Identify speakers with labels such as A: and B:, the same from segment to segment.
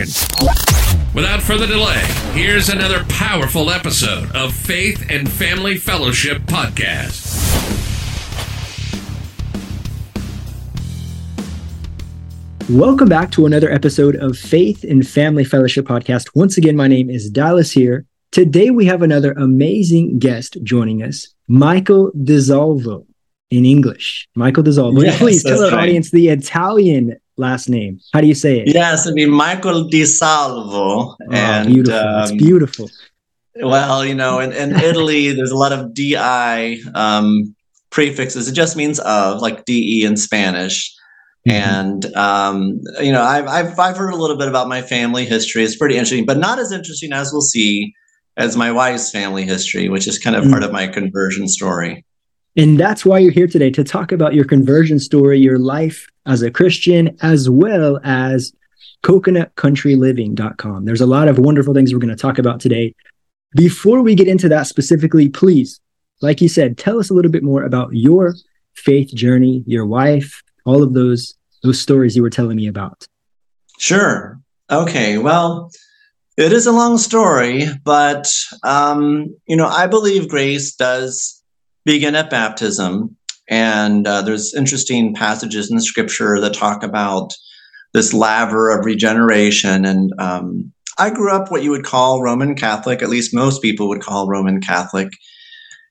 A: Without further delay, here's another powerful episode of Faith and Family Fellowship Podcast.
B: Welcome back to another episode of Faith and Family Fellowship Podcast. Once again, my name is Dallas here. Today we have another amazing guest joining us, Michael DeSalvo in English. Michael DeSalvo. Yes, Please tell our right. audience the Italian last name. How do you say it?
C: Yes, it'd be Michael Di Salvo.
B: Oh, and, beautiful. Um, it's beautiful.
C: Well, you know, in, in Italy, there's a lot of DI um, prefixes. It just means of, like DE in Spanish. Mm-hmm. And um, you know, I've, I've I've heard a little bit about my family history. It's pretty interesting, but not as interesting as we'll see as my wife's family history, which is kind of mm-hmm. part of my conversion story.
B: And that's why you're here today to talk about your conversion story, your life as a Christian, as well as coconutcountryliving.com. There's a lot of wonderful things we're going to talk about today. Before we get into that specifically, please, like you said, tell us a little bit more about your faith journey, your wife, all of those those stories you were telling me about.
C: Sure. Okay. Well, it is a long story, but um, you know, I believe grace does begin at baptism. And uh, there's interesting passages in the scripture that talk about this laver of regeneration. And um, I grew up what you would call Roman Catholic, at least most people would call Roman Catholic.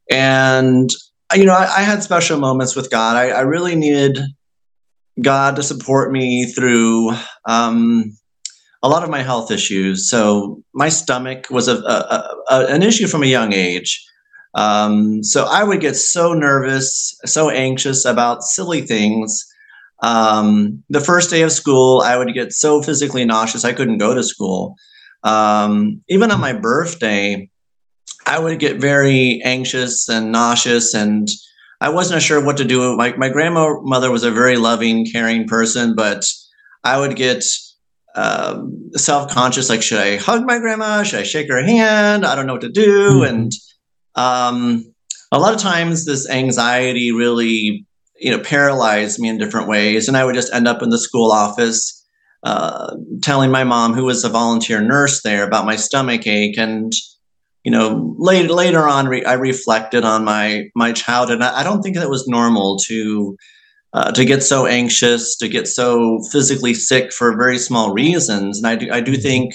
C: And, you know, I, I had special moments with God. I, I, really needed God to support me through um, a lot of my health issues. So my stomach was a, a, a, an issue from a young age. Um, so I would get so nervous, so anxious about silly things. Um, the first day of school, I would get so physically nauseous I couldn't go to school. Um, even on my birthday, I would get very anxious and nauseous, and I wasn't sure what to do. My, my grandmother was a very loving, caring person, but I would get um, self conscious like, should I hug my grandma? Should I shake her hand? I don't know what to do. Mm-hmm. And um, a lot of times this anxiety really you know paralyzed me in different ways and i would just end up in the school office uh, telling my mom who was a volunteer nurse there about my stomach ache and you know later later on re- i reflected on my my childhood. I don't think that was normal to uh, to get so anxious to get so physically sick for very small reasons and i do i do think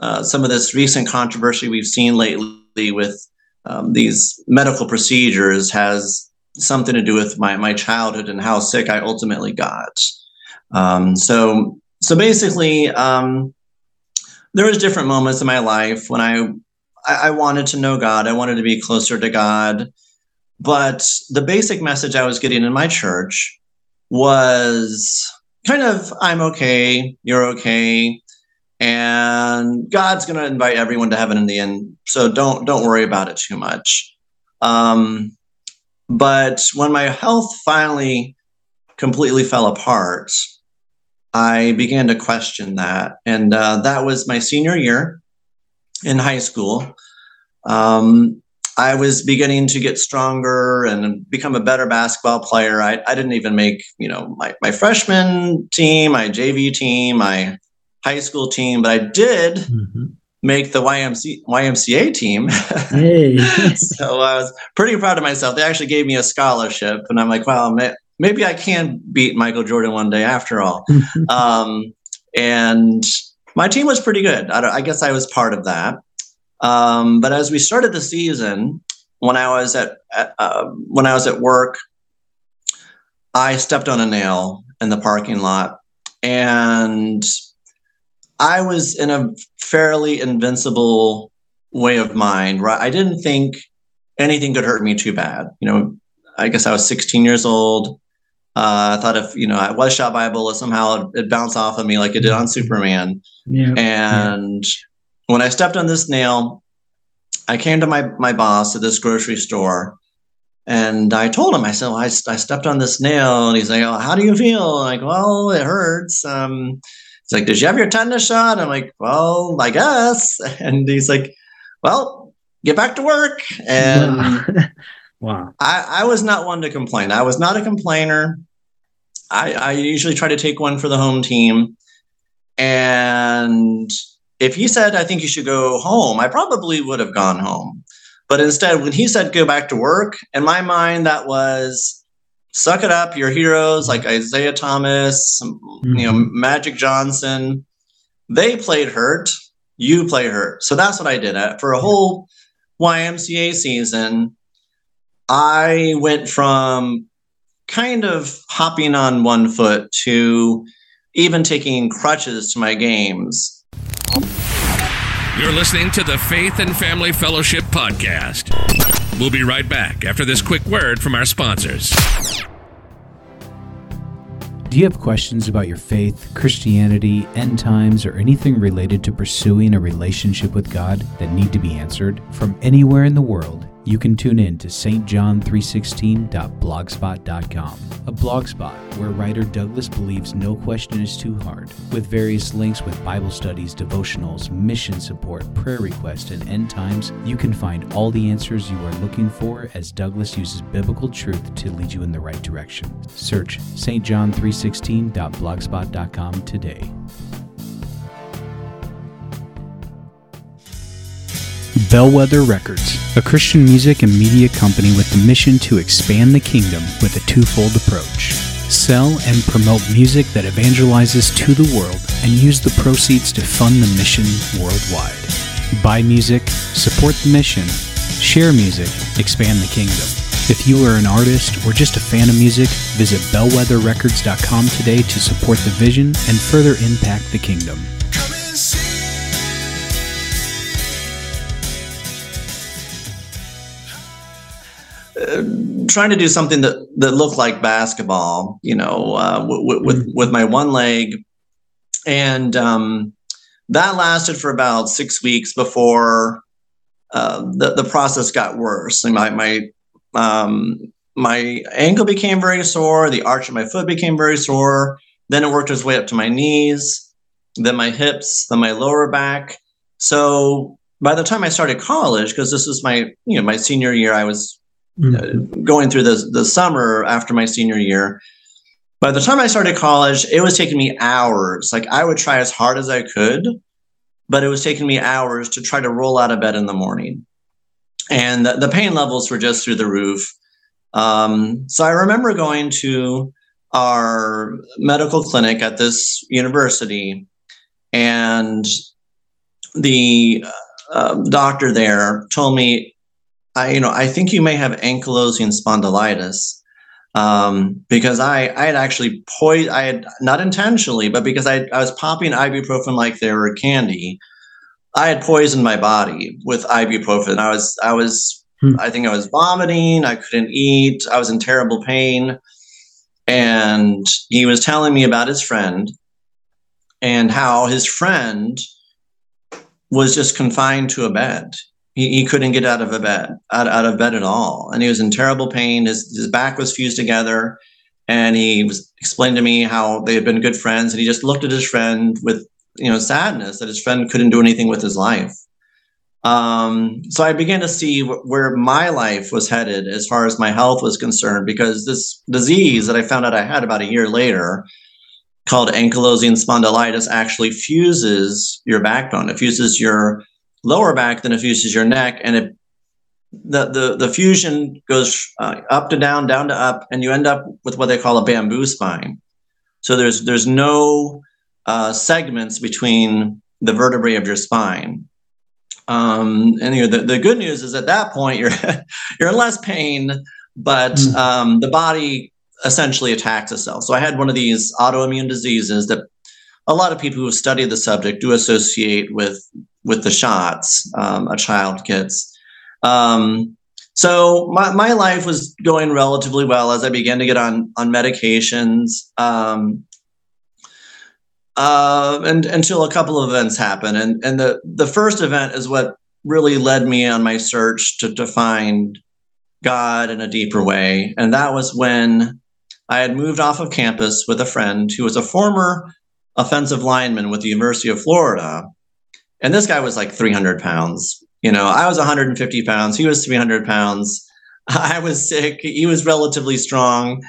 C: uh, some of this recent controversy we've seen lately with um, these medical procedures has something to do with my, my childhood and how sick I ultimately got. Um, so, so basically, um, there was different moments in my life when I, I, I wanted to know God. I wanted to be closer to God. But the basic message I was getting in my church was kind of, I'm okay, you're okay and God's going to invite everyone to heaven in the end. So don't don't worry about it too much. Um, but when my health finally completely fell apart, I began to question that, and uh, that was my senior year in high school. Um, I was beginning to get stronger and become a better basketball player. I, I didn't even make, you know, my, my freshman team, my JV team, my high school team, but I did mm-hmm. make the YMC, YMCA team. Hey. so I was pretty proud of myself. They actually gave me a scholarship, and I'm like, wow, maybe I can beat Michael Jordan one day after all. um, and my team was pretty good. I, I guess I was part of that. Um, but as we started the season, when I was at, at uh, when I was at work, I stepped on a nail in the parking lot, and I was in a fairly invincible way of mind. Right, I didn't think anything could hurt me too bad. You know, I guess I was 16 years old. Uh, I thought if you know I was shot by a bullet, somehow it, it bounced off of me like it did on Superman.
B: Yeah.
C: And yeah. when I stepped on this nail, I came to my my boss at this grocery store, and I told him, I said, well, I, I stepped on this nail, and he's like, oh, how do you feel? I'm like, well, it hurts. Um, he's like, did you have your tetanus shot? I'm like, well, I guess. And he's like, well, get back to work. And
B: wow,
C: I, I was not one to complain. I was not a complainer. I, I usually try to take one for the home team. And if he said, I think you should go home, I probably would have gone home. But instead, when he said go back to work, in my mind, that was suck it up, your heroes like Isiah Thomas, mm-hmm. you know, mm-hmm. Magic Johnson. They played hurt, you play hurt. So that's what I did. For a whole YMCA season, I went from kind of hopping on one foot to even taking crutches to my games.
A: You're listening to the Faith and Family Fellowship Podcast. We'll be right back after this quick word from our sponsors.
D: Do you have questions about your faith, Christianity, end times, or anything related to pursuing a relationship with God that need to be answered? From anywhere in the world, you can tune in to stjohn316.blogspot.com, a blogspot where writer Douglas believes no question is too hard, with various links with Bible studies, devotionals, mission support, prayer requests, and end times. You can find all the answers you are looking for as Douglas uses biblical truth to lead you in the right direction. Search stjohn316.blogspot.com today. Bellwether Records, a Christian music and media company with the mission to expand the kingdom with a twofold approach. Sell and promote music that evangelizes to the world and use the proceeds to fund the mission worldwide. Buy music, support the mission, share music, expand the kingdom. If you are an artist or just a fan of music, visit bellwetherrecords.com today to support the vision and further impact the kingdom.
C: Trying to do something that that looked like basketball, you know, uh, w- with mm-hmm. with my one leg, and um, that lasted for about six weeks before uh, the the process got worse. And my my um, my ankle became very sore. The arch of my foot became very sore. Then it worked its way up to my knees, then my hips, then my lower back. So by the time I started college, because this was my you know my senior year, I was mm-hmm. going through the, the summer after my senior year. By the time I started college, it was taking me hours. Like I would try as hard as I could, but it was taking me hours to try to roll out of bed in the morning. And the, the pain levels were just through the roof. Um, so I remember going to our medical clinic at this university, and the uh, doctor there told me I, you know, I think you may have ankylosing spondylitis um, because I, I had actually poisoned, I had not intentionally, but because I, I was popping ibuprofen like they were candy, I had poisoned my body with ibuprofen. I was, I was, hmm. I think I was vomiting. I couldn't eat. I was in terrible pain. And he was telling me about his friend and how his friend was just confined to a bed he, he couldn't get out of a bed out, out of bed at all. And he was in terrible pain. His, his back was fused together. And he was explained to me how they had been good friends. And he just looked at his friend with you know sadness that his friend couldn't do anything with his life. Um, so i began to see wh- where my life was headed as far as my health was concerned because this disease that i found out i had about a year later called ankylosing spondylitis actually fuses your backbone. It fuses your lower back than it fuses your neck, and it the the the fusion goes uh, up to down, down to up, and you end up with what they call a bamboo spine. So there's there's no uh, segments between the vertebrae of your spine. Um, and you know, the, the good news is at that point you're you're in less pain, but mm. um, the body essentially attacks itself. So I had one of these autoimmune diseases that a lot of people who study the subject do associate with with the shots um, a child gets. Um, so my, my life was going relatively well as I began to get on on medications. Um, uh, and until a couple of events happened, and and the the first event is what really led me on my search to, to find God in a deeper way, and that was when I had moved off of campus with a friend who was a former offensive lineman with the University of Florida. And this guy was like 300 pounds. You know, I was 150 pounds. He was 300 pounds. I was sick. He was relatively strong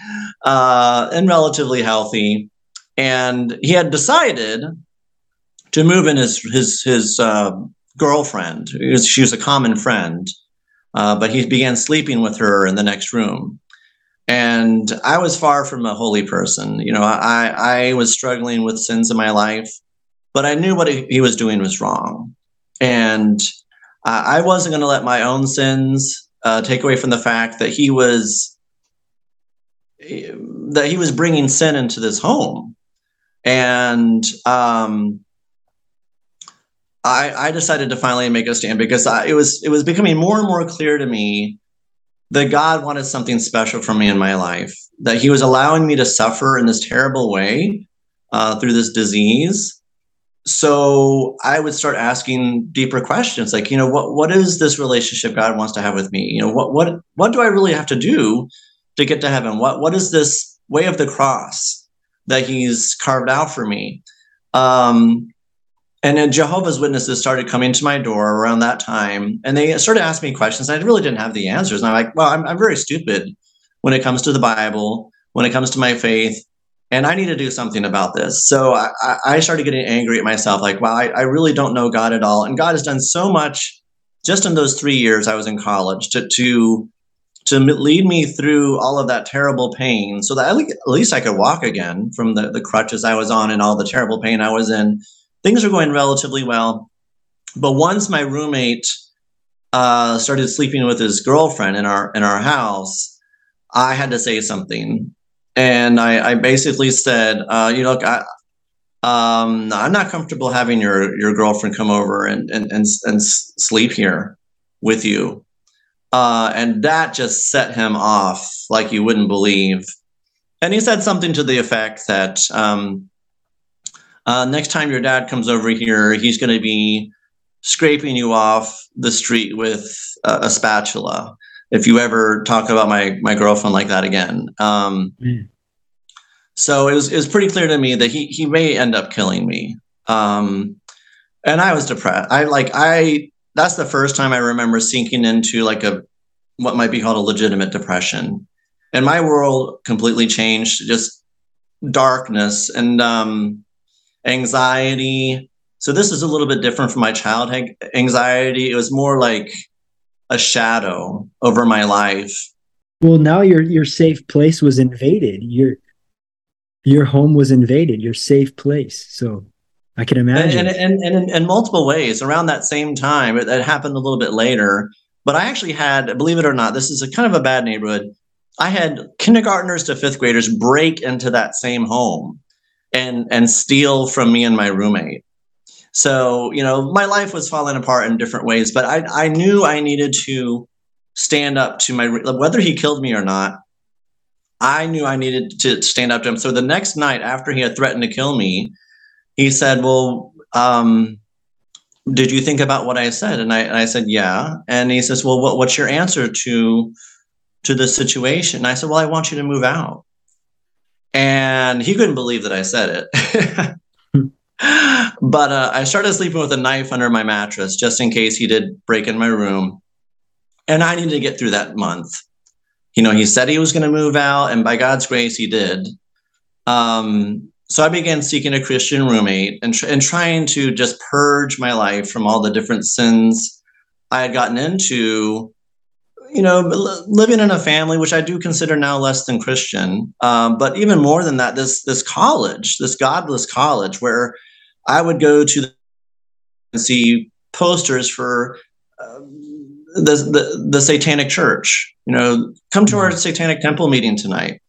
C: uh, and relatively healthy. And he had decided to move in his his his uh, girlfriend. She was a common friend, uh, but he began sleeping with her in the next room and I was far from a holy person. You know, I I was struggling with sins in my life, but I knew what he, he was doing was wrong, and uh, I wasn't going to let my own sins uh, take away from the fact that he was that he was bringing sin into this home, and um, I I decided to finally make a stand because I, it was it was becoming more and more clear to me that God wanted something special for me in my life, that He was allowing me to suffer in this terrible way uh, through this disease. So I would start asking deeper questions, like, you know, what what is this relationship God wants to have with me? You know, what what what do I really have to do to get to heaven? What what is this way of the cross that He's carved out for me? Um, and then Jehovah's Witnesses started coming to my door around that time, and they started asking me questions. I really didn't have the answers, and I'm like, "Well, I'm, I'm very stupid when it comes to the Bible, when it comes to my faith, and I need to do something about this." So I, I started getting angry at myself, like, "Wow, I, I really don't know God at all." And God has done so much just in those three years I was in college to to to lead me through all of that terrible pain, so that at least I could walk again from the the crutches I was on and all the terrible pain I was in things were going relatively well. But once my roommate uh, started sleeping with his girlfriend in our in our house, I had to say something, and I, I basically said, uh, "You know, I, um, I'm not comfortable having your your girlfriend come over and and and, and sleep here with you." Uh, and that just set him off like you wouldn't believe. And he said something to the effect that, um, uh, next time your dad comes over here, he's going to be scraping you off the street with a, a, spatula. If you ever talk about my my girlfriend like that again, um, mm. so it was it was pretty clear to me that he he may end up killing me. Um, and I was depressed. I like I that's the first time I remember sinking into like a what might be called a legitimate depression, and my world completely changed. Just darkness and um, anxiety. So this is a little bit different from my childhood anxiety. It was more like a shadow over my life.
B: Well, now your your safe place was invaded. Your your home was invaded. Your safe place. So I can imagine.
C: And, and, and, and in, in, multiple ways. Around that same time, it, it happened a little bit later. But I actually had, believe it or not, this is a kind of a bad neighborhood. I had kindergartners to fifth graders break into that same home and and steal from me and my roommate. So, you know, my life was falling apart in different ways, but I I knew I needed to stand up to my whether he killed me or not. I knew I needed to stand up to him. So the next night after he had threatened to kill me, he said, "Well, um, did you think about what I said?" And I, and I said, "Yeah." And he says, "Well, what, what's your answer to to the situation?" And I said, "Well, I want you to move out." and he couldn't believe that I said it. but uh, I started sleeping with a knife under my mattress just in case he did break in my room. And I needed to get through that month. You know, he said he was going to move out, and by God's grace, he did. Um, so I began seeking a Christian roommate and, tr- and trying to just purge my life from all the different sins I had gotten into you know, living in a family, which I do consider now less than Christian, um, but even more than that, this this college, this godless college, where I would go to and see posters for uh, the, the the Satanic Church. You know, come to our mm-hmm. Satanic Temple meeting tonight.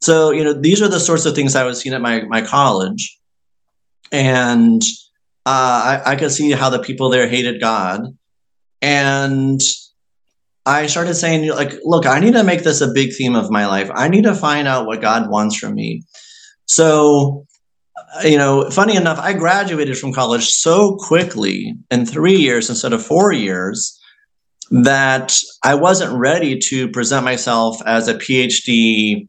C: So you know, these are the sorts of things I was seeing at my my college, and uh, I, I could see how the people there hated God. And I started saying, like, look, I need to make this a big theme of my life. I need to find out what God wants from me. So, you know, funny enough, I graduated from college so quickly in three years instead of four years that I wasn't ready to present myself as a PhD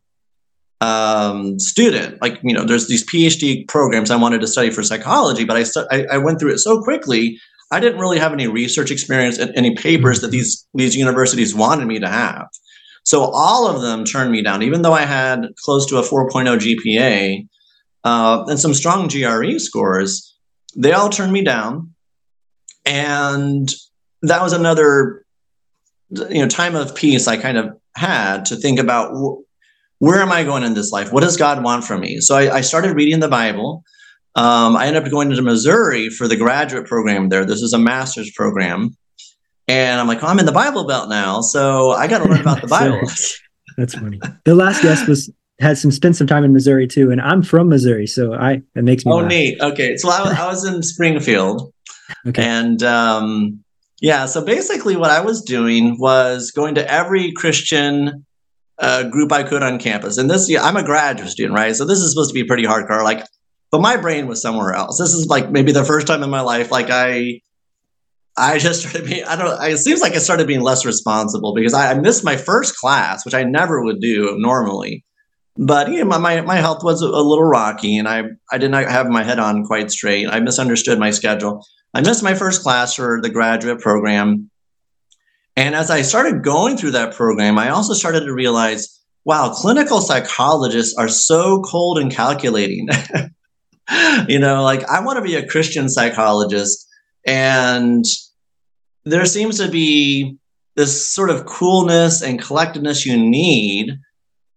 C: um, student. Like, you know, there's these PhD programs I wanted to study for psychology, but I, I, I went through it so quickly. I didn't really have any research experience and any papers that these these universities wanted me to have. So all of them turned me down, even though I had close to a 4.0 GPA uh, and some strong GRE scores. They all turned me down, and that was another you know time of peace I kind of had to think about where am I going in this life? What does God want from me? So I, I started reading the Bible. Um, I ended up going to Missouri for the graduate program there. This is a master's program. And I'm like, oh, I'm in the Bible Belt now. So I got to learn about the Bible.
B: That's funny. The last guest was had some spent some time in Missouri too, and I'm from Missouri, so I it makes me.
C: Oh,
B: laugh.
C: neat. Okay, so I, I was in Springfield, okay. and um, yeah, so basically what I was doing was going to every Christian uh, group I could on campus. And this, yeah, I'm a graduate student, right? So this is supposed to be pretty hardcore. Like, but my brain was somewhere else. This is like maybe the first time in my life, like I, I just started being, I don't it seems like I started being less responsible because I, I missed my first class, which I never would do normally. But you know, my, my, health was a, a little rocky and I, I did not have my head on quite straight. I misunderstood my schedule. I missed my first class for the graduate program. And as I started going through that program, I also started to realize wow, clinical psychologists are so cold and calculating. you know, like I want to be a Christian psychologist. And there seems to be this sort of coolness and collectiveness you need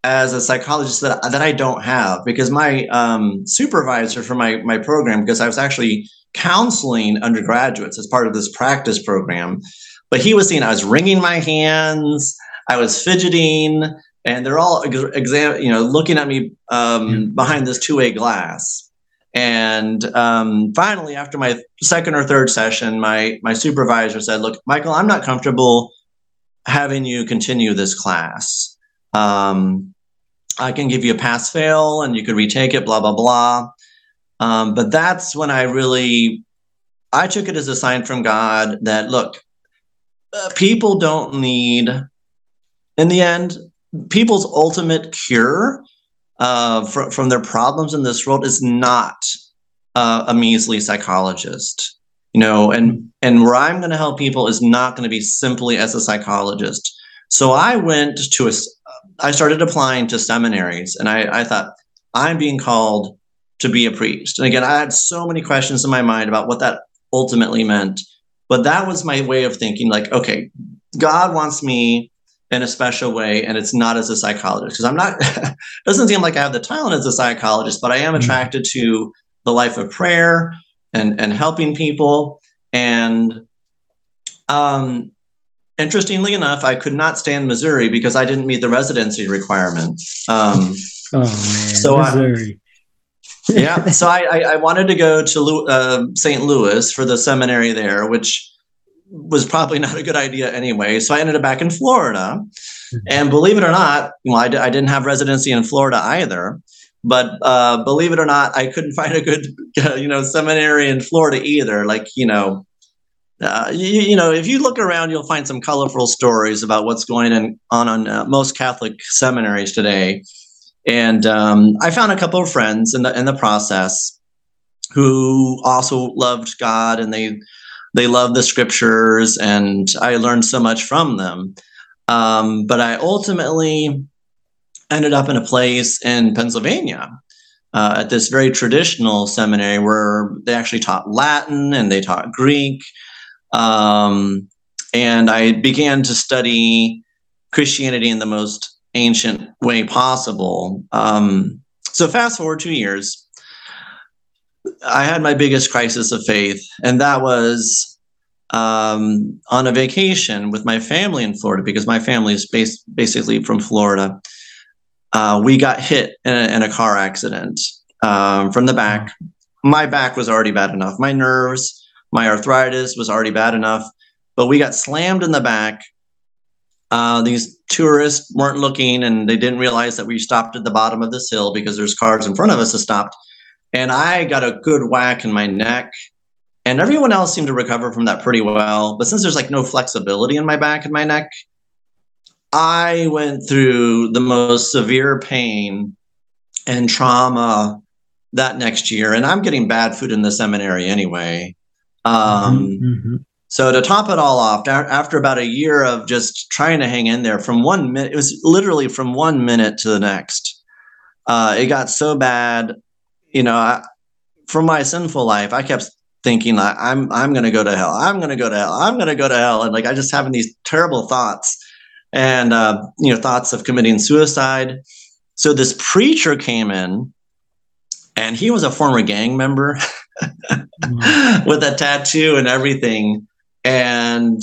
C: as a psychologist that, that I don't have because my um, supervisor for my, my program, because I was actually counseling undergraduates as part of this practice program, but he was seeing I was wringing my hands, I was fidgeting, and they're all exam, you know, looking at me um, behind this two-way glass. And um, finally, after my second or third session, my my supervisor said, "Look, Michael, I'm not comfortable having you continue this class. Um, I can give you a pass fail, and you could retake it. Blah blah blah." Um, but that's when I really I took it as a sign from God that look, uh, people don't need, in the end, people's ultimate cure uh, fr- from their problems in this world is not uh, a measly psychologist. You know, and and where I'm going to help people is not going to be simply as a psychologist. So I went to a, I started applying to seminaries, and I, I thought I'm being called to be a priest. And again, I had so many questions in my mind about what that ultimately meant. But that was my way of thinking like, okay, God wants me in a special way, and it's not as a psychologist because I'm not, doesn't seem like I have the talent as a psychologist, but I am mm-hmm. attracted to the life of prayer and, and helping people. And um, interestingly enough, I could not stay in Missouri because I didn't meet the residency requirement. Um,
B: oh man, so Missouri.
C: yeah. So I, I, I, wanted to go to uh, St. Louis for the seminary there, which was probably not a good idea anyway. So I ended up back in Florida. Mm-hmm. And believe it or not, well, I d- I didn't have residency in Florida either. But uh, believe it or not, I couldn't find a good, you know, seminary in Florida either. Like, you know, uh, you, you, know, if you look around, you'll find some colorful stories about what's going on on uh, most Catholic seminaries today. And um, I found a couple of friends in the in the process who also loved God and they they loved the scriptures, and I learned so much from them. Um, but I ultimately ended up in a place in Pennsylvania uh, at this very traditional seminary where they actually taught Latin and they taught Greek. Um, and I began to study Christianity in the most ancient way possible. Um, so fast forward two years, I had my biggest crisis of faith, and that was um, on a vacation with my family in Florida because my family is based basically from Florida. Uh, we got hit in a, in a car accident um, from the back. my back was already bad enough. My nerves, my arthritis was already bad enough. But we got slammed in the back. Uh, these tourists weren't looking and they didn't realize that we stopped at the bottom of this hill because there's cars in front of us that stopped. And I got a good whack in my neck. And everyone else seemed to recover from that pretty well. But since there's like no flexibility in my back and my neck, I went through the most severe pain and trauma that next year. And I'm getting bad food in the seminary anyway. Um, mm-hmm. So to top it all off, after about a year of just trying to hang in there, from one minute, it was literally from one minute to the next. Uh, it got so bad, you know. I, from my sinful life, I kept thinking, "I'm I'm going to go to hell. I'm going to go to hell. I'm going to go to hell," and like I just having these terrible thoughts, and uh, you know, thoughts of committing suicide. So this preacher came in, and he was a former gang member mm-hmm. with a tattoo and everything and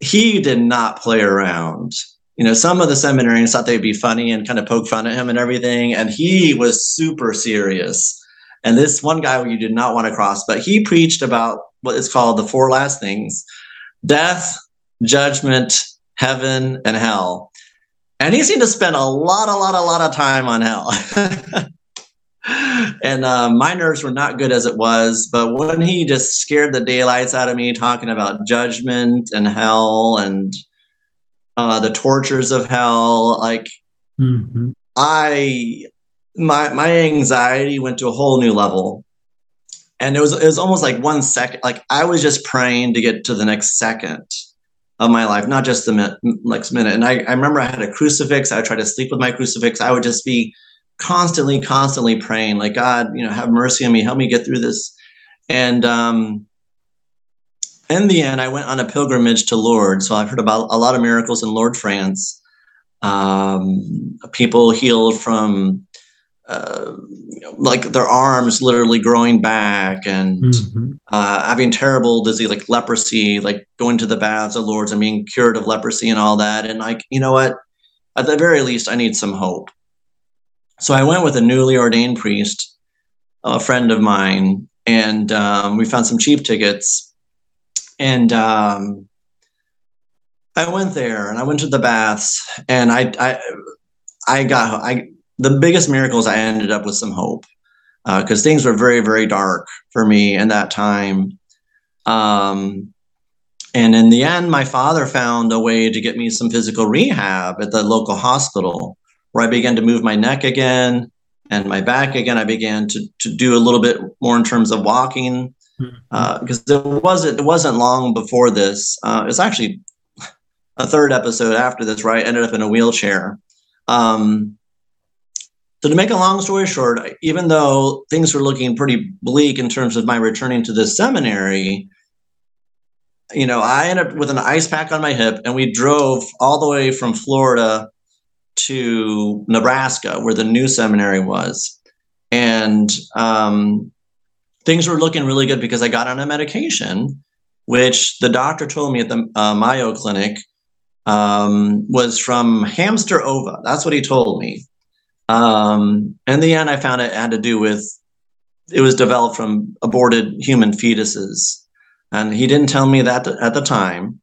C: he did not play around. You know, some of the seminarians thought they'd be funny and kind of poke fun at him and everything, and he was super serious. And this one guy you did not want to cross, but he preached about what is called the four last things death, judgment, heaven, and hell. And he seemed to spend a lot, a lot, a lot of time on hell. and uh, my nerves were not good as it was. But when he just scared the daylights out of me, talking about judgment and hell and uh, the tortures of hell, like mm-hmm. I, my my anxiety went to a whole new level. And it was it was almost like one second, like I was just praying to get to the next second of my life, not just the next minute. And I, I remember I had a crucifix. I would try to sleep with my crucifix. I would just be constantly, constantly praying, like, God, you know, have mercy on me, help me get through this. And um, in the end, I went on a pilgrimage to Lourdes. So I've heard about a lot of miracles in Lourdes, France. Um, people healed from uh, like their arms literally growing back and mm-hmm. uh, having terrible disease like leprosy, like going to the baths of Lourdes and being cured of leprosy and all that. And like, you know what? At the very least, I need some hope. So I went with a newly ordained priest, a friend of mine, and um, we found some cheap tickets. And um, I went there, and I went to the baths, and I, I, I got I the biggest miracles. I ended up with some hope because uh, things were very, very dark for me in that time. Um, and in the end, my father found a way to get me some physical rehab at the local hospital where I began to move my neck again and my back again. I began to to do a little bit more in terms of walking because mm-hmm. uh, it wasn't it wasn't long before this. Uh, it's actually a third episode after this where I ended up in a wheelchair. Um, so to make a long story short, even though things were looking pretty bleak in terms of my returning to the seminary, you know, I ended up with an ice pack on my hip, and we drove all the way from Florida to Nebraska, where the new seminary was. And um, things were looking really good because I got on a medication, which the doctor told me at the uh, Mayo Clinic um, was from hamster ova. That's what he told me. Um, in the end, I found it had to do with it was developed from aborted human fetuses. And he didn't tell me that at the time.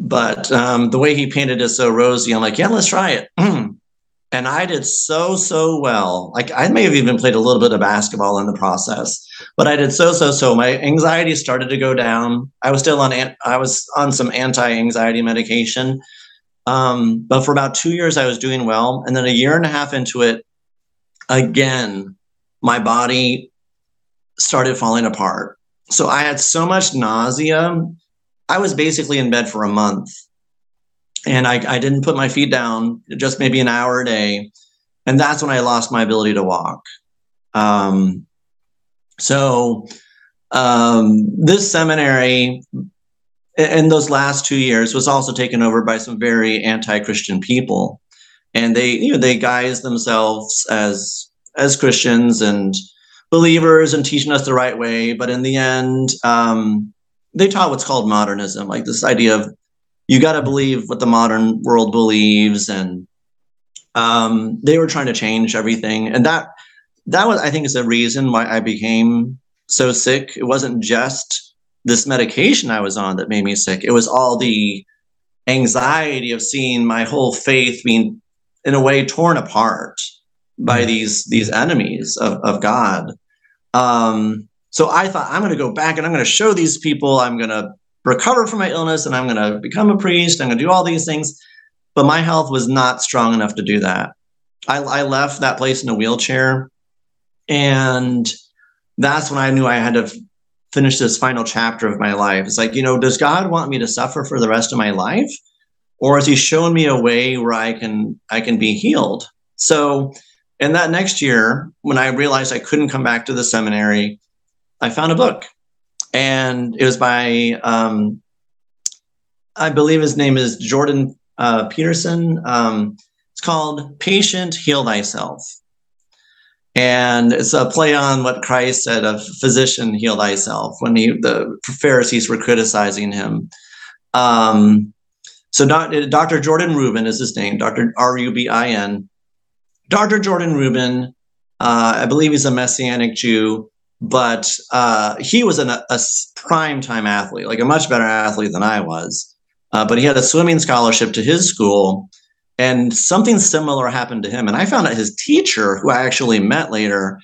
C: But um, the way he painted it so rosy, I'm like, yeah, let's try it. and I did so, so well. Like I may have even played a little bit of basketball in the process, but I did so, so, so. My anxiety started to go down. I was still on, I was on some anti-anxiety medication. Um, but for about two years, I was doing well. And then a year and a half into it, again, my body started falling apart. So I had so much nausea I was basically in bed for a month and I, I didn't put my feet down just maybe an hour a day. And that's when I lost my ability to walk. Um, so um, this seminary in those last two years was also taken over by some very anti-Christian people. And they, you know, they guise themselves as as Christians and believers and teaching us the right way. But in the end, um, they taught what's called modernism, like this idea of you got to believe what the modern world believes, and um, they were trying to change everything, and that that was, I think, is the reason why I became so sick. It wasn't just this medication I was on that made me sick. It was all the anxiety of seeing my whole faith being, in a way, torn apart by these these enemies of, of God. Um, so I thought I'm going to go back and I'm going to show these people I'm going to recover from my illness and I'm going to become a priest. I'm going to do all these things. But my health was not strong enough to do that. I, I left that place in a wheelchair. And that's when I knew I had to finish this final chapter of my life. It's like, you know, does God want me to suffer for the rest of my life? Or is he showing me a way where I can I can be healed? So in that next year, when I realized I couldn't come back to the seminary, I found a book. And it was by um, I believe his name is Jordan uh, Peterson. Um, it's called Patient Heal Thyself. And it's a play on what Christ said of physician heal thyself when he, the Pharisees were criticizing him. Um, so Dr. Jordan Rubin is his name, Dr. R-U-B-I-N. Dr. Jordan Rubin, uh, I believe he's a Messianic Jew, but uh, he was an, a prime time athlete, like a much better athlete than I was. Uh, but he had a swimming scholarship to his school, and something similar happened to him. And I found out his teacher, who I actually met later,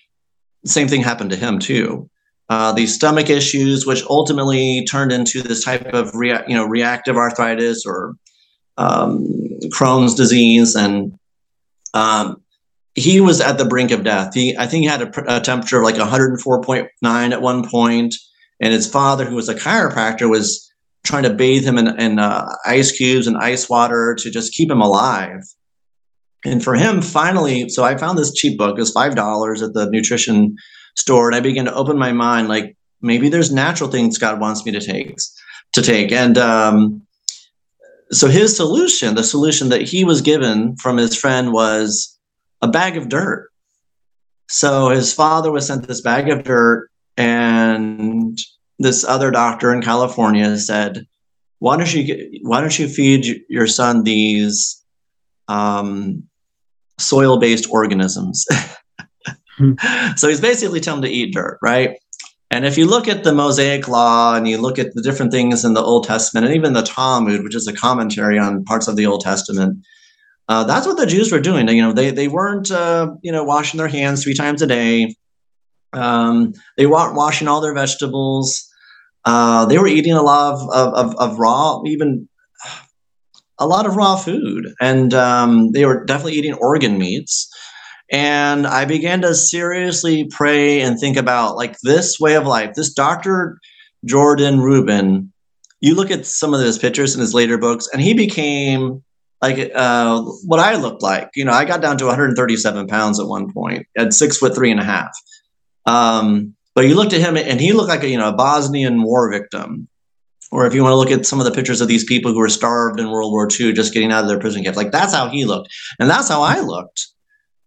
C: same thing happened to him too. Uh, these stomach issues, which ultimately turned into this type of rea- you know reactive arthritis or um, Crohn's disease, and um, he was at the brink of death. He, I think, he had a, a temperature of like 104.9 at one point, and his father, who was a chiropractor, was trying to bathe him in, in uh, ice cubes and ice water to just keep him alive. And for him, finally, so I found this cheap book. It was five dollars at the nutrition store, and I began to open my mind. Like maybe there's natural things God wants me to take, to take. And um, so his solution, the solution that he was given from his friend, was a bag of dirt. So his father was sent this bag of dirt, and this other doctor in California said, "Why don't you get, why don't you feed your son these um, soil-based organisms?" hmm. So he's basically telling him to eat dirt, right? And if you look at the Mosaic Law and you look at the different things in the Old Testament and even the Talmud, which is a commentary on parts of the Old Testament, uh, that's what the Jews were doing. You know, they they weren't uh, you know washing their hands three times a day. Um, they weren't washing all their vegetables. Uh, they were eating a lot of, of, of, raw, even a lot of raw food, and um, they were definitely eating organ meats. And I began to seriously pray and think about like this way of life. This Dr. Jordan Rubin, you look at some of his pictures in his later books, and he became like uh, what I looked like. You know, I got down to 137 pounds at one point at six foot three and a half. Um, but you looked at him and he looked like a, you know, a Bosnian war victim. Or if you want to look at some of the pictures of these people who were starved in World War II, just getting out of their prison camps, like that's how he looked. And that's how I looked.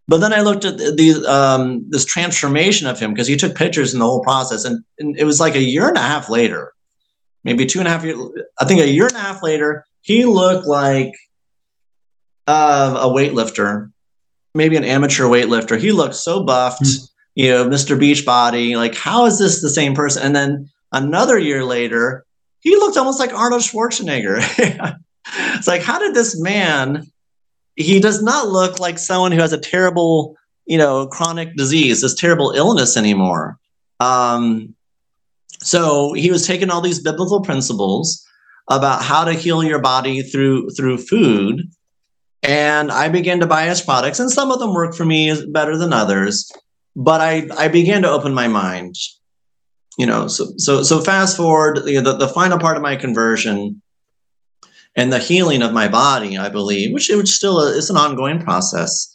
C: But then I looked at the, um, this transformation of him because he took pictures in the whole process. And, and it was like a year and a half later, maybe two and a half years, I think a year and a half later, he looked like uh, a weightlifter, maybe an amateur weightlifter. He looked so buffed. Mm you know, Mr. Beachbody. Like, how is this the same person? And then another year later, he looked almost like Arnold Schwarzenegger. it's like, how did this man? He does not look like someone who has a terrible, you know, chronic disease, this terrible illness anymore. Um, so he was taking all these biblical principles about how to heal your body through through food, and I began to buy his products, and some of them work for me better than others but I I began to open my mind. You know, so so so fast forward you know, the, the final part of my conversion and the healing of my body, I believe, which which still is an ongoing process,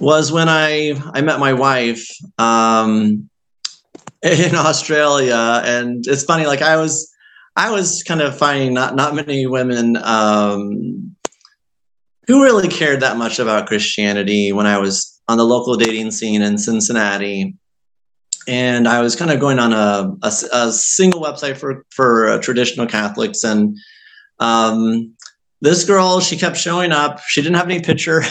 C: was when I I met my wife um, in Australia, and it's funny. Like I was I was kind of finding not not many women um, who really cared that much about Christianity when I was on the local dating scene in Cincinnati. And I was kind of going on a, a, a single website for, for uh, traditional Catholics. And um, this girl, she kept showing up. She didn't have any picture,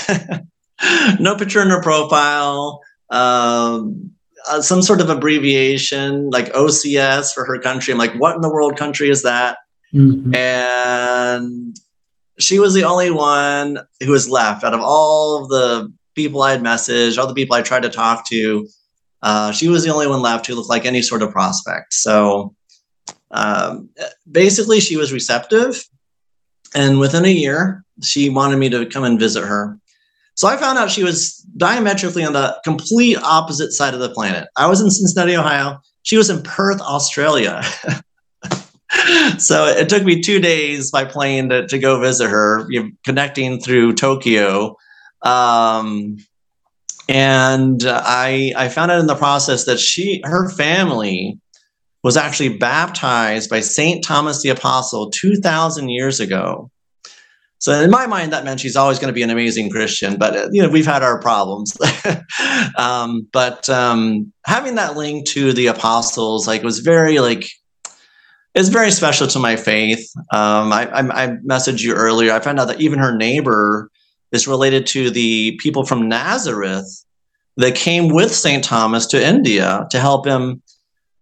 C: no picture in her profile. um, uh, some sort of abbreviation like OCS for her country. I'm like, what in the world country is that? Mm-hmm. And she was the only one who was left out of all of the people I had messaged, all the people I tried to talk to. Uh, she was the only one left who looked like any sort of prospect. So um, basically, she was receptive. And within a year, she wanted me to come and visit her. So I found out she was diametrically on the complete opposite side of the planet. I was in Cincinnati, Ohio. She was in Perth, Australia. so it took me two days by plane to, to go visit her, you know, connecting through Tokyo. Um, and I, I found out in the process that she, her family was actually baptized by St. Thomas the Apostle 2,000 years ago. So in my mind, that meant she's always going to be an amazing Christian. But you know, we've had our problems. um, but um, having that link to the apostles, like, was very like it's very special to my faith. Um, I, I, I messaged you earlier. I found out that even her neighbor is related to the people from Nazareth that came with St. Thomas to India to help him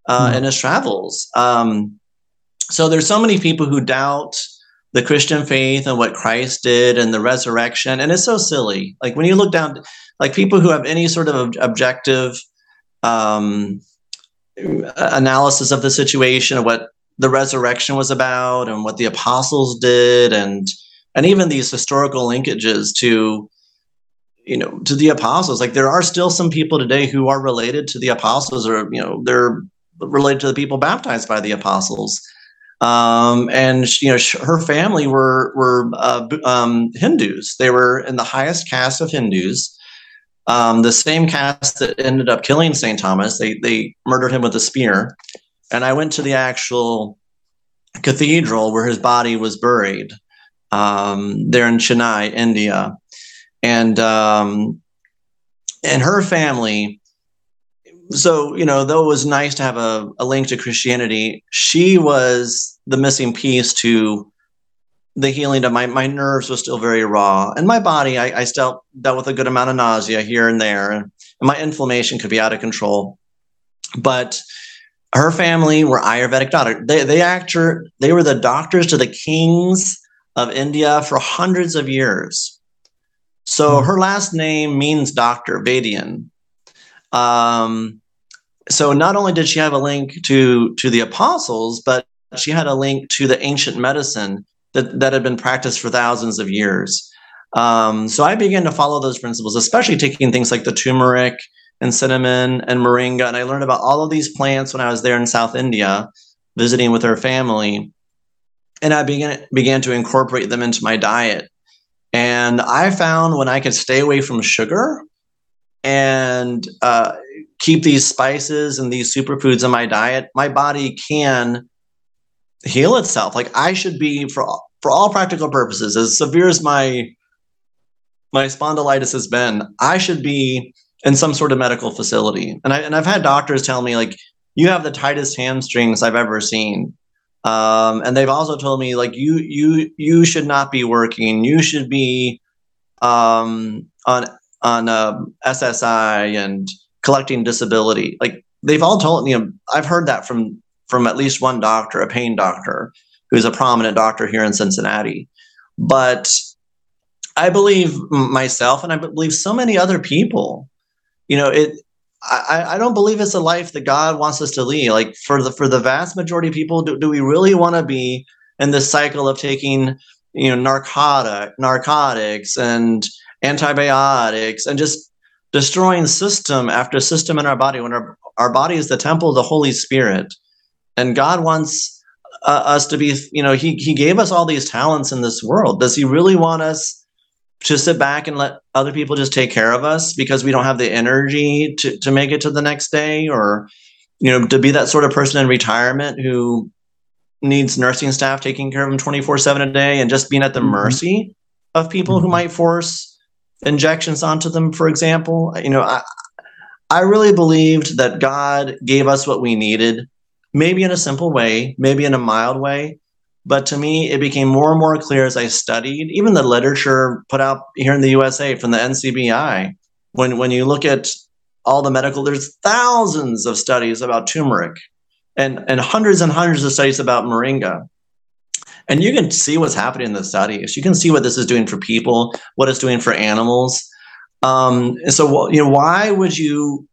C: uh, mm. in his travels. Um, so there's so many people who doubt the Christian faith and what Christ did and the resurrection. And it's so silly. Like when you look down, like people who have any sort of objective um, analysis of the situation of what the resurrection was about and what the apostles did and and even these historical linkages to you know to the apostles like there are still some people today who are related to the apostles or you know they're related to the people baptized by the apostles um, and you know her family were were uh, um, Hindus. They were in the highest caste of Hindus, um, the same caste that ended up killing Saint Thomas. They they murdered him with a spear. And I went to the actual cathedral where his body was buried um, there in Chennai, India, and um, and her family so you know though it was nice to have a, a link to christianity she was the missing piece to the healing of my my nerves was still very raw. And my body i, I still dealt with a good amount of nausea here and there. And my inflammation could be out of control. But her family were ayurvedic doctors they, they actor they were the doctors to the kings of india for hundreds of years so hmm. her last name means doctor vedian um, so not only did she have a link to to the apostles, but she had a link to the ancient medicine that, that had been practiced for thousands of years. Um, so I began to follow those principles, especially taking things like the turmeric and cinnamon and moringa. And I learned about all of these plants when I was there in South India, visiting with her family. And I began began to incorporate them into my diet. And I found when I could stay away from sugar and uh, keep these spices and these superfoods in my diet, my body can heal itself. Like I should be for for all practical purposes, as severe as my my spondylitis has been, I should be in some sort of medical facility. And I and I've had doctors tell me like you have the tightest hamstrings I've ever seen. Um, and they've also told me like you you you should not be working. You should be um, on on uh, SSI and collecting disability. Like they've all told me, you know, I've heard that from from at least one doctor, a pain doctor, who's a prominent doctor here in Cincinnati. But I believe myself, and I believe so many other people. You know, it. I, I don't believe it's a life that God wants us to lead. Like for the for the vast majority of people, do, do we really want to be in this cycle of taking, you know, narcotic narcotics and antibiotics and just destroying system after system in our body when our, our body is the temple of the holy spirit and god wants uh, us to be you know he, he gave us all these talents in this world does he really want us to sit back and let other people just take care of us because we don't have the energy to, to make it to the next day or you know to be that sort of person in retirement who needs nursing staff taking care of them 24 7 a day and just being at the mm-hmm. mercy of people mm-hmm. who might force injections onto them, for example. You know, I, I really believed that God gave us what we needed, maybe in a simple way, maybe in a mild way. But to me, it became more and more clear as I studied, even the literature put out here in the USA from the NCBI. When, when you look at all the medical, there's thousands of studies about turmeric and, and hundreds and hundreds of studies about moringa. And you can see what's happening in the studies. You can see what this is doing for people, what it's doing for animals. Um, and so, you know, why would you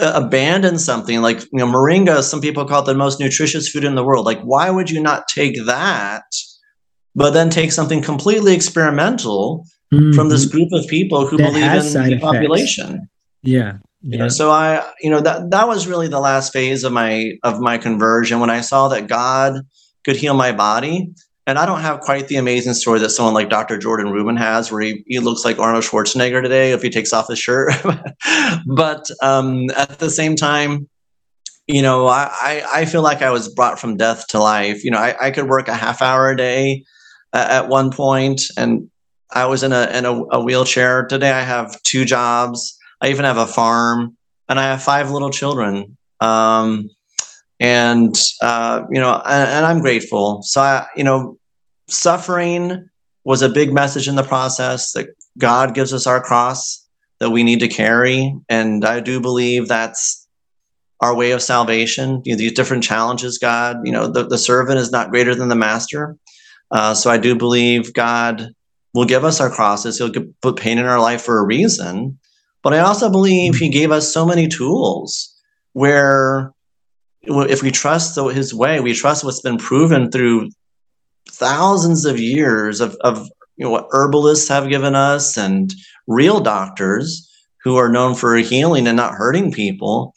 C: abandon something like you know moringa? Some people call it the most nutritious food in the world. Like, why would you not take that, but then take something completely experimental mm-hmm. from this group of people who that believe in the population?
B: Yeah.
C: Yeah. You know, so I, you know, that that was really the last phase of my of my conversion when I saw that God could heal my body. And I don't have quite the amazing story that someone like Dr. Jordan Rubin has, where he, he looks like Arnold Schwarzenegger today if he takes off his shirt. but um, at the same time, you know, I, I feel like I was brought from death to life. You know, I, I could work a half hour a day uh, at one point, and I was in a in a, a wheelchair. Today, I have two jobs. I even have a farm, and I have five little children. Um, and uh, you know, and, and I'm grateful. So I, you know, suffering was a big message in the process that God gives us our cross that we need to carry, and I do believe that's our way of salvation. You know, these different challenges, God, you know, the, the servant is not greater than the master. Uh, so I do believe God will give us our crosses. He'll put pain in our life for a reason. But I also believe He gave us so many tools where if we trust his way, we trust what's been proven through thousands of years of, of you know, what herbalists have given us and real doctors who are known for healing and not hurting people.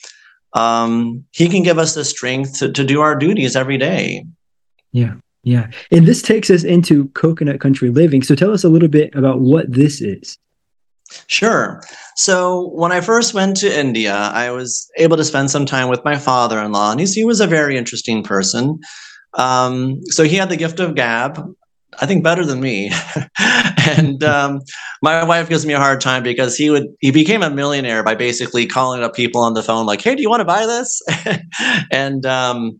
C: Um, he can give us the strength to, to do our duties every day.
B: Yeah. Yeah. And this takes us into coconut country living. So tell us a little bit about what this is.
C: Sure. So when I first went to India, I was able to spend some time with my father-in-law, and he was a very interesting person. Um, so he had the gift of gab, I think better than me. and um, my wife gives me a hard time because he would he became a millionaire by basically calling up people on the phone like, "Hey, do you want to buy this?" and um,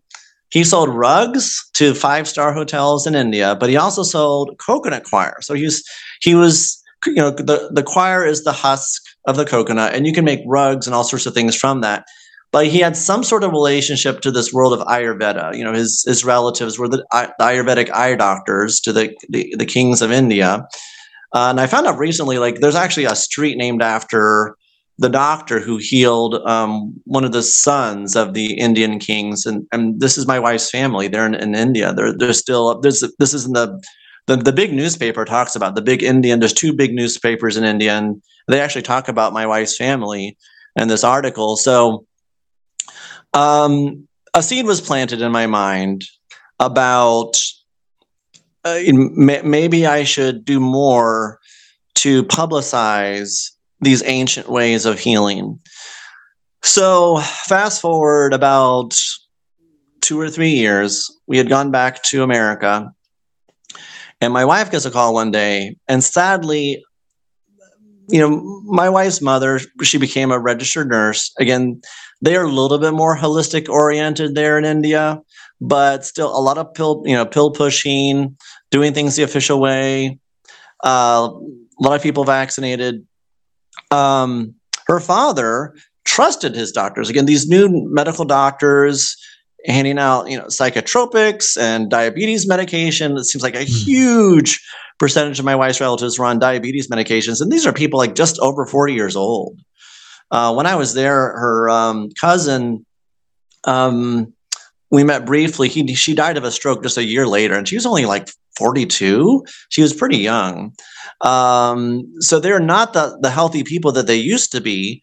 C: he sold rugs to five star hotels in India, but he also sold coconut coir. So he was he was you know the the coir is the husk of the coconut and you can make rugs and all sorts of things from that but he had some sort of relationship to this world of ayurveda you know his his relatives were the, the ayurvedic eye doctors to the, the, the kings of india uh, and i found out recently like there's actually a street named after the doctor who healed um, one of the sons of the Indian kings, and, and this is my wife's family. They're in, in India. They're they're still there's this is in the the, the big newspaper talks about the big Indian. There's two big newspapers in India, and they actually talk about my wife's family in this article. So, um, a seed was planted in my mind about uh, maybe I should do more to publicize these ancient ways of healing. So, fast forward about two or three years, we had gone back to America and my wife gets a call one day, and sadly, you know, my wife's mother, she became a registered nurse. Again, they are a little bit more holistic oriented there in India, but still a lot of pill, you know, pill pushing, doing things the official way. Uh, a lot of people vaccinated. Um, her father trusted his doctors. Again, these new medical doctors, handing out you know psychotropics and diabetes medication. It seems like a mm. huge percentage of my wife's relatives were on diabetes medications and these are people like just over 40 years old. Uh, when i was there her um, cousin um, we met briefly. He, she died of a stroke just a year later and she was only like 42 she was pretty young. Um, so they're not the, the healthy people that they used to be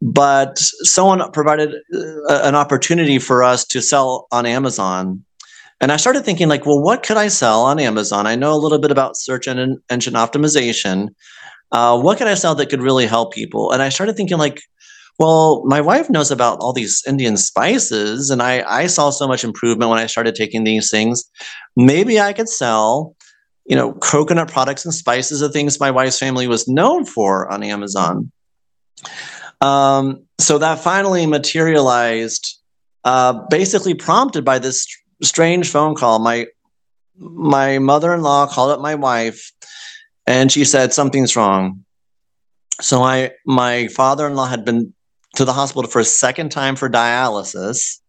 C: but someone provided uh, an opportunity for us to sell on Amazon. And I started thinking, like, well, what could I sell on Amazon? I know a little bit about search engine, engine optimization. Uh, what could I sell that could really help people? And I started thinking, like, well, my wife knows about all these Indian spices, and I, I saw so much improvement when I started taking these things. Maybe I could sell, you know, coconut products and spices, the things my wife's family was known for on Amazon. Um, so that finally materialized, uh, basically prompted by this strange phone call. My my mother-in-law called up my wife, and she said something's wrong. So I my father-in-law had been to the hospital for a second time for dialysis,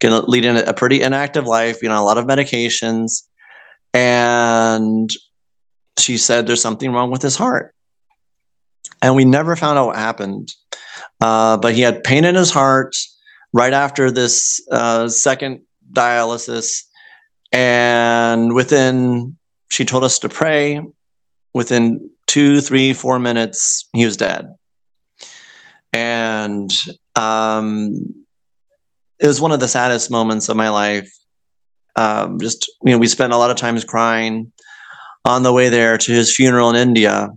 C: going to lead leading a pretty inactive life, you know, a lot of medications. And she said there's something wrong with his heart. And we never found out what happened. Uh, but he had pain in his heart right after this uh, second dialysis. And within, she told us to pray. Within two, three, four minutes, he was dead. And um, it was one of the saddest moments of my life. Um, just, you know, we spent a lot of times crying on the way there to his funeral in India.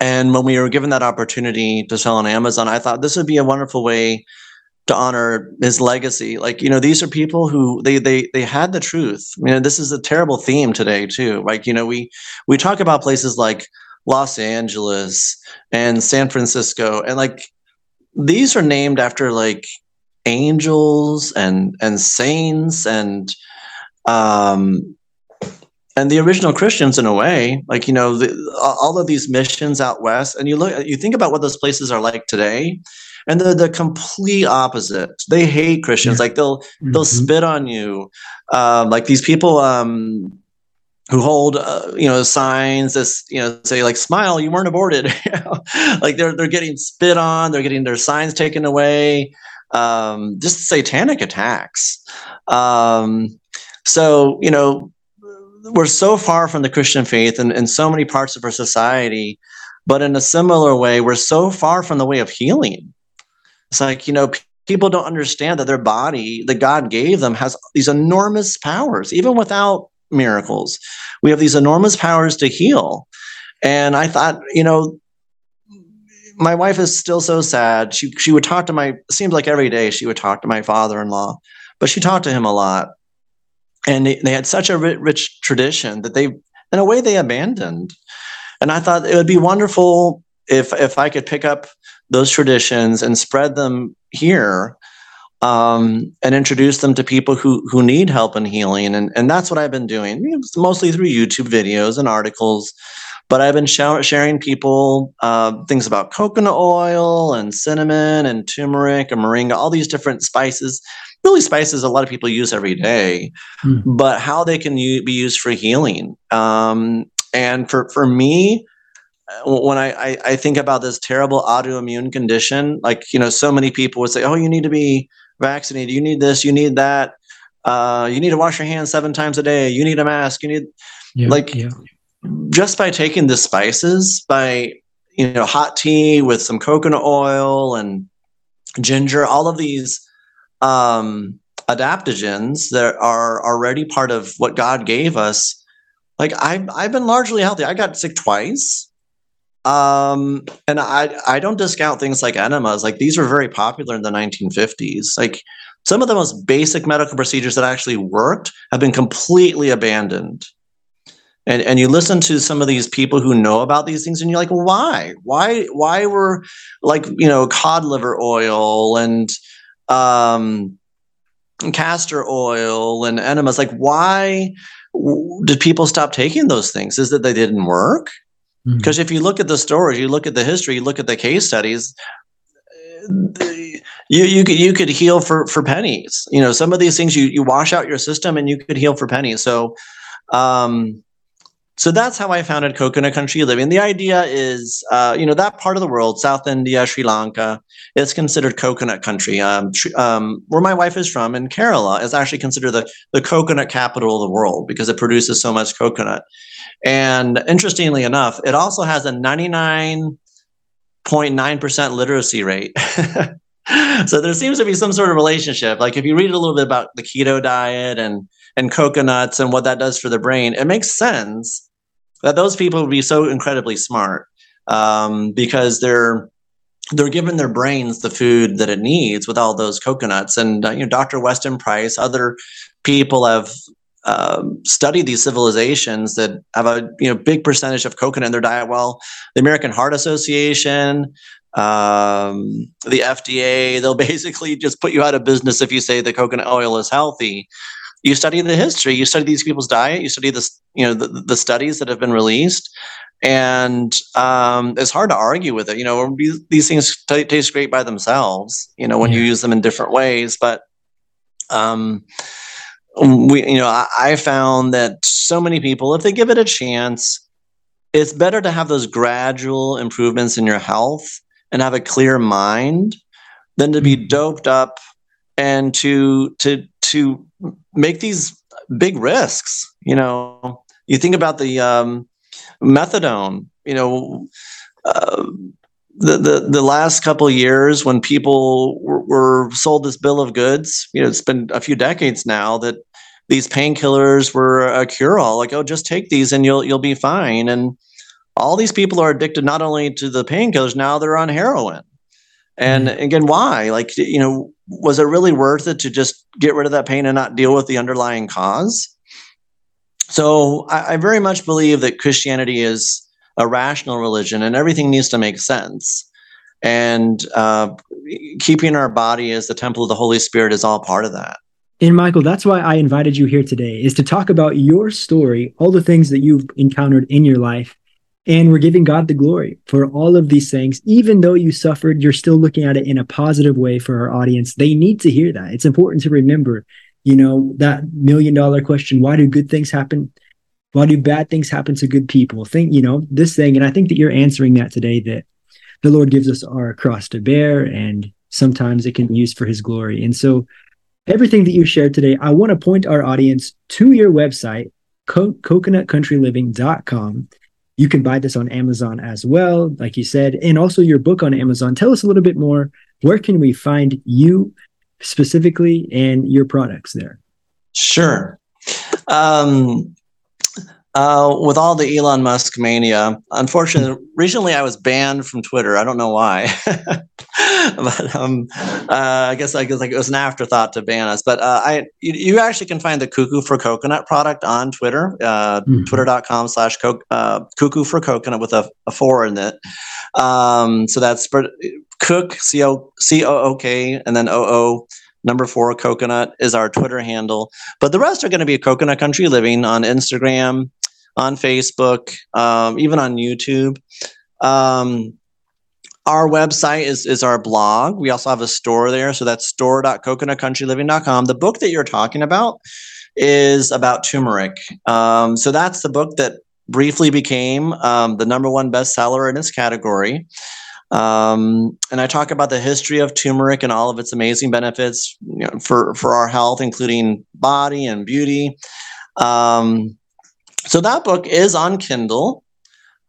C: And when we were given that opportunity to sell on Amazon, I thought this would be a wonderful way to honor his legacy. Like, you know, these are people who they they they had the truth. You know, this is a terrible theme today too. Like, you know, we we talk about places like Los Angeles and San Francisco and like these are named after like angels and and saints and um and the original Christians, in a way, like you know, the, all of these missions out west, and you look, you think about what those places are like today, and they're the complete opposite. They hate Christians. Yeah. Like they'll mm-hmm. they'll spit on you. Um, like these people um, who hold uh, you know signs that you know say like smile you weren't aborted like they're they're getting spit on they're getting their signs taken away um, just satanic attacks um, so you know we're so far from the Christian faith and in so many parts of our society, but in a similar way, we're so far from the way of healing. It's like, you know, p- people don't understand that their body that God gave them has these enormous powers, even without miracles. We have these enormous powers to heal. And I thought, you know, my wife is still so sad. She she would talk to my seems like every day she would talk to my father-in-law, but she talked to him a lot and they, they had such a rich, rich tradition that they in a way they abandoned. And i thought it would be wonderful if if i could pick up those traditions and spread them here um, and introduce them to people who who need help and healing. And and that's what i've been doing. Mostly through youtube videos and articles but i've been sh- sharing people uh, things about coconut oil and cinnamon and turmeric and moringa all these different spices really spices a lot of people use every day, mm. but how they can u- be used for healing. Um, and for, for me, uh, when I, I, I, think about this terrible autoimmune condition, like, you know, so many people would say, oh, you need to be vaccinated. You need this, you need that. Uh, you need to wash your hands seven times a day. You need a mask. You need, yeah, like, yeah. Just by taking the spices, by, you know, hot tea with some coconut oil and ginger, all of these um, adaptogens that are already part of what God gave us. Like I've I've been largely healthy. I got sick twice. Um, and I I don't discount things like enemas. Like these were very popular in the 1950s. Like some of the most basic medical procedures that actually worked have been completely abandoned. And, and you listen to some of these people who know about these things and you're like why why why were like you know cod liver oil and um, castor oil and enemas. Like, why did people stop taking those things? Is that they didn't work? Because mm-hmm. if you look at the stories, you look at the history, you look at the case studies, you you could you could heal for for pennies. You know, some of these things you you wash out your system and you could heal for pennies. So, um, so that's how I founded Coconut Country Living. The idea is, uh, you know, that part of the world, South India, Sri Lanka, is considered coconut country. Um, um, where my wife is from, in Kerala, is actually considered the, the coconut capital of the world because it produces so much coconut. And interestingly enough, it also has a 99.9% literacy rate. so there seems to be some sort of relationship. Like if you read a little bit about the keto diet and and coconuts and what that does for the brain, it makes sense that those people would be so incredibly smart um, because they're they're giving their brains the food that it needs with all those coconuts. And uh, you know, Dr. Weston Price, other people have um, studied these civilizations that have a you know big percentage of coconut in their diet. Well, the American Heart Association, um, the FDA, they'll basically just put you out of business if you say the coconut oil is healthy. You study the history, you study these people's diet, you study this, you know, the, the studies that have been released, and um, it's hard to argue with it. You know, these things t- taste great by themselves. You know, when yeah. you use them in different ways, but um, we, you know, I, I found that so many people, if they give it a chance, it's better to have those gradual improvements in your health and have a clear mind than to be mm-hmm. doped up and to to to make these big risks. You know, you think about the um, methadone. You know, uh, the, the the last couple years when people were, were, sold this bill of goods. You know, it's been a few decades now that these painkillers were a cure all. Like, oh, just take these and you'll you'll be fine. And all these people are addicted not only to the painkillers, now they're on heroin. And mm-hmm. again, why? Like, you know, was it really worth it to just get rid of that pain and not deal with the underlying cause? So I, I very much believe that Christianity is a rational religion and everything needs to make sense. And uh, keeping our body as the temple of the Holy Spirit is all part of that.
B: And Michael, that's why I invited you here today is to talk about your story, all the things that you've encountered in your life, and we're giving God the glory for all of these things. Even though you suffered, you're still looking at it in a positive way for our audience. They need to hear that. It's important to remember, you know, that million dollar question why do good things happen? Why do bad things happen to good people? Think, you know, this thing. And I think that you're answering that today that the Lord gives us our cross to bear, and sometimes it can be used for his glory. And so, everything that you shared today, I want to point our audience to your website, co- coconutcountryliving.com you can buy this on Amazon as well, like you said, and also your book on Amazon. Tell us a little bit more. Where can we find you specifically and your products there?
C: Sure. Um, uh, with all the Elon Musk mania, unfortunately, recently I was banned from Twitter. I don't know why, but um, uh, I guess I guess like it was an afterthought to ban us. But uh, I, you, you, actually can find the Cuckoo for Coconut product on Twitter, uh, mm-hmm. twitter.com/slash uh, Cuckoo for Coconut with a, a four in it. Um, so that's Cook C O C O O K and then O O number four coconut is our twitter handle but the rest are going to be coconut country living on instagram on Facebook, um, even on YouTube. Um, our website is, is our blog. We also have a store there. So that's store.coconutcountryliving.com. The book that you're talking about is about turmeric. Um, so that's the book that briefly became um, the number one bestseller in its category. Um, and I talk about the history of turmeric and all of its amazing benefits you know, for, for our health, including body and beauty. Um, so that book is on Kindle.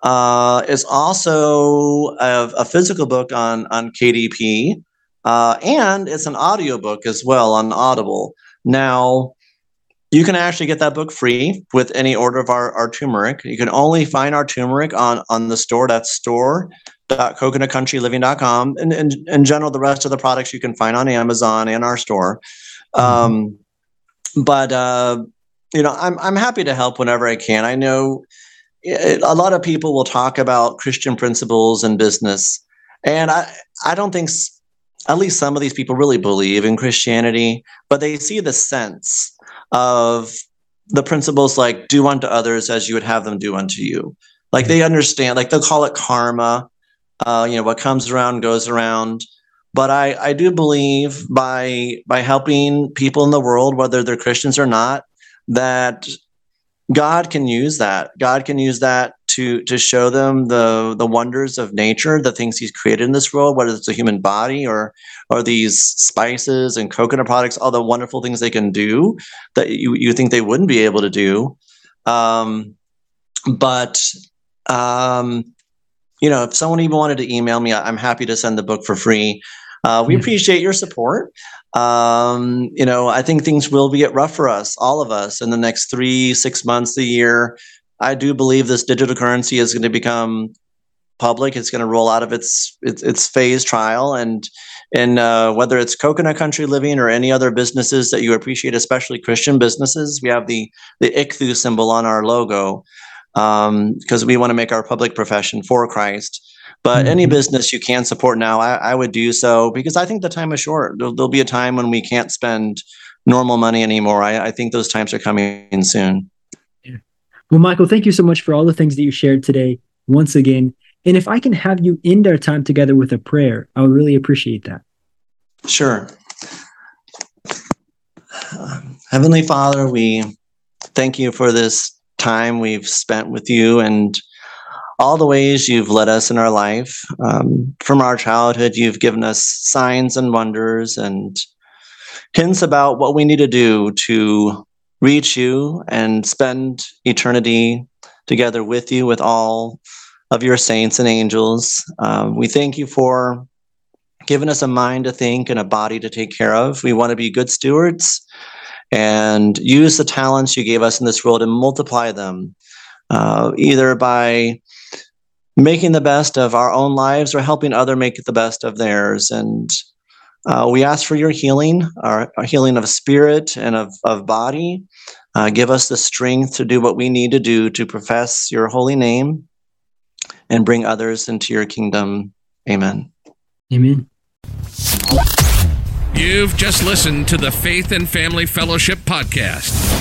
C: Uh, it's also a, a, physical book on on KDP, uh, and it's an audio book as well on Audible. Now, you can actually get that book free with any order of our, our turmeric. You can only find our turmeric on on the store. That's store.coconutcountryliving.com. And in, in general, the rest of the products you can find on Amazon and our store. Mm-hmm. Um, but uh, you know, I'm I'm happy to help whenever I can. I know it, a lot of people will talk about Christian principles and business, and I I don't think at least some of these people really believe in Christianity, but they see the sense of the principles like do unto others as you would have them do unto you. Like they understand, like they'll call it karma. Uh, you know, what comes around goes around. But I, I do believe by by helping people in the world, whether they're Christians or not, that God can use that. God can use that to to show them the the wonders of nature, the things He's created in this world, whether it's the human body or or these spices and coconut products, all the wonderful things they can do that you you think they wouldn't be able to do. Um, but um, you know, if someone even wanted to email me, I'm happy to send the book for free. Uh, we hmm. appreciate your support. Um, you know, I think things will get rough for us, all of us, in the next three, six months, a year. I do believe this digital currency is going to become public. It's going to roll out of its its, its phase trial, and and uh, whether it's Coconut Country Living or any other businesses that you appreciate, especially Christian businesses, we have the the ICTHU symbol on our logo because um, we want to make our public profession for Christ. But mm-hmm. any business you can support now, I, I, would do so because I think the time is short. There'll, there'll, be a time when we can't spend normal money anymore. I, I think those times are coming soon.
B: Yeah. Well, Michael, thank you so much for all the things that you shared today. Once again, and if I can have you end our time together with a prayer, I would really appreciate that.
C: Sure. Heavenly Father, we thank you for this time we've spent with you and all the ways you've led us in our life. Um, from our childhood, you've given us signs and wonders and hints about what we need to do to reach you and spend eternity together with you, with all of your saints and angels. Um, we thank you for giving us a mind to think and a body to take care of. We want to be good stewards and use the talents you gave us in this world and multiply them, uh, either by making the best of our own lives or helping other make the best of theirs. And uh, we ask for your healing, our, our, healing of spirit and of, of body. Uh, give us the strength to do what we need to do to profess your holy name and bring others into your kingdom. Amen.
B: Amen.
A: You've just listened to the Faith and Family Fellowship Podcast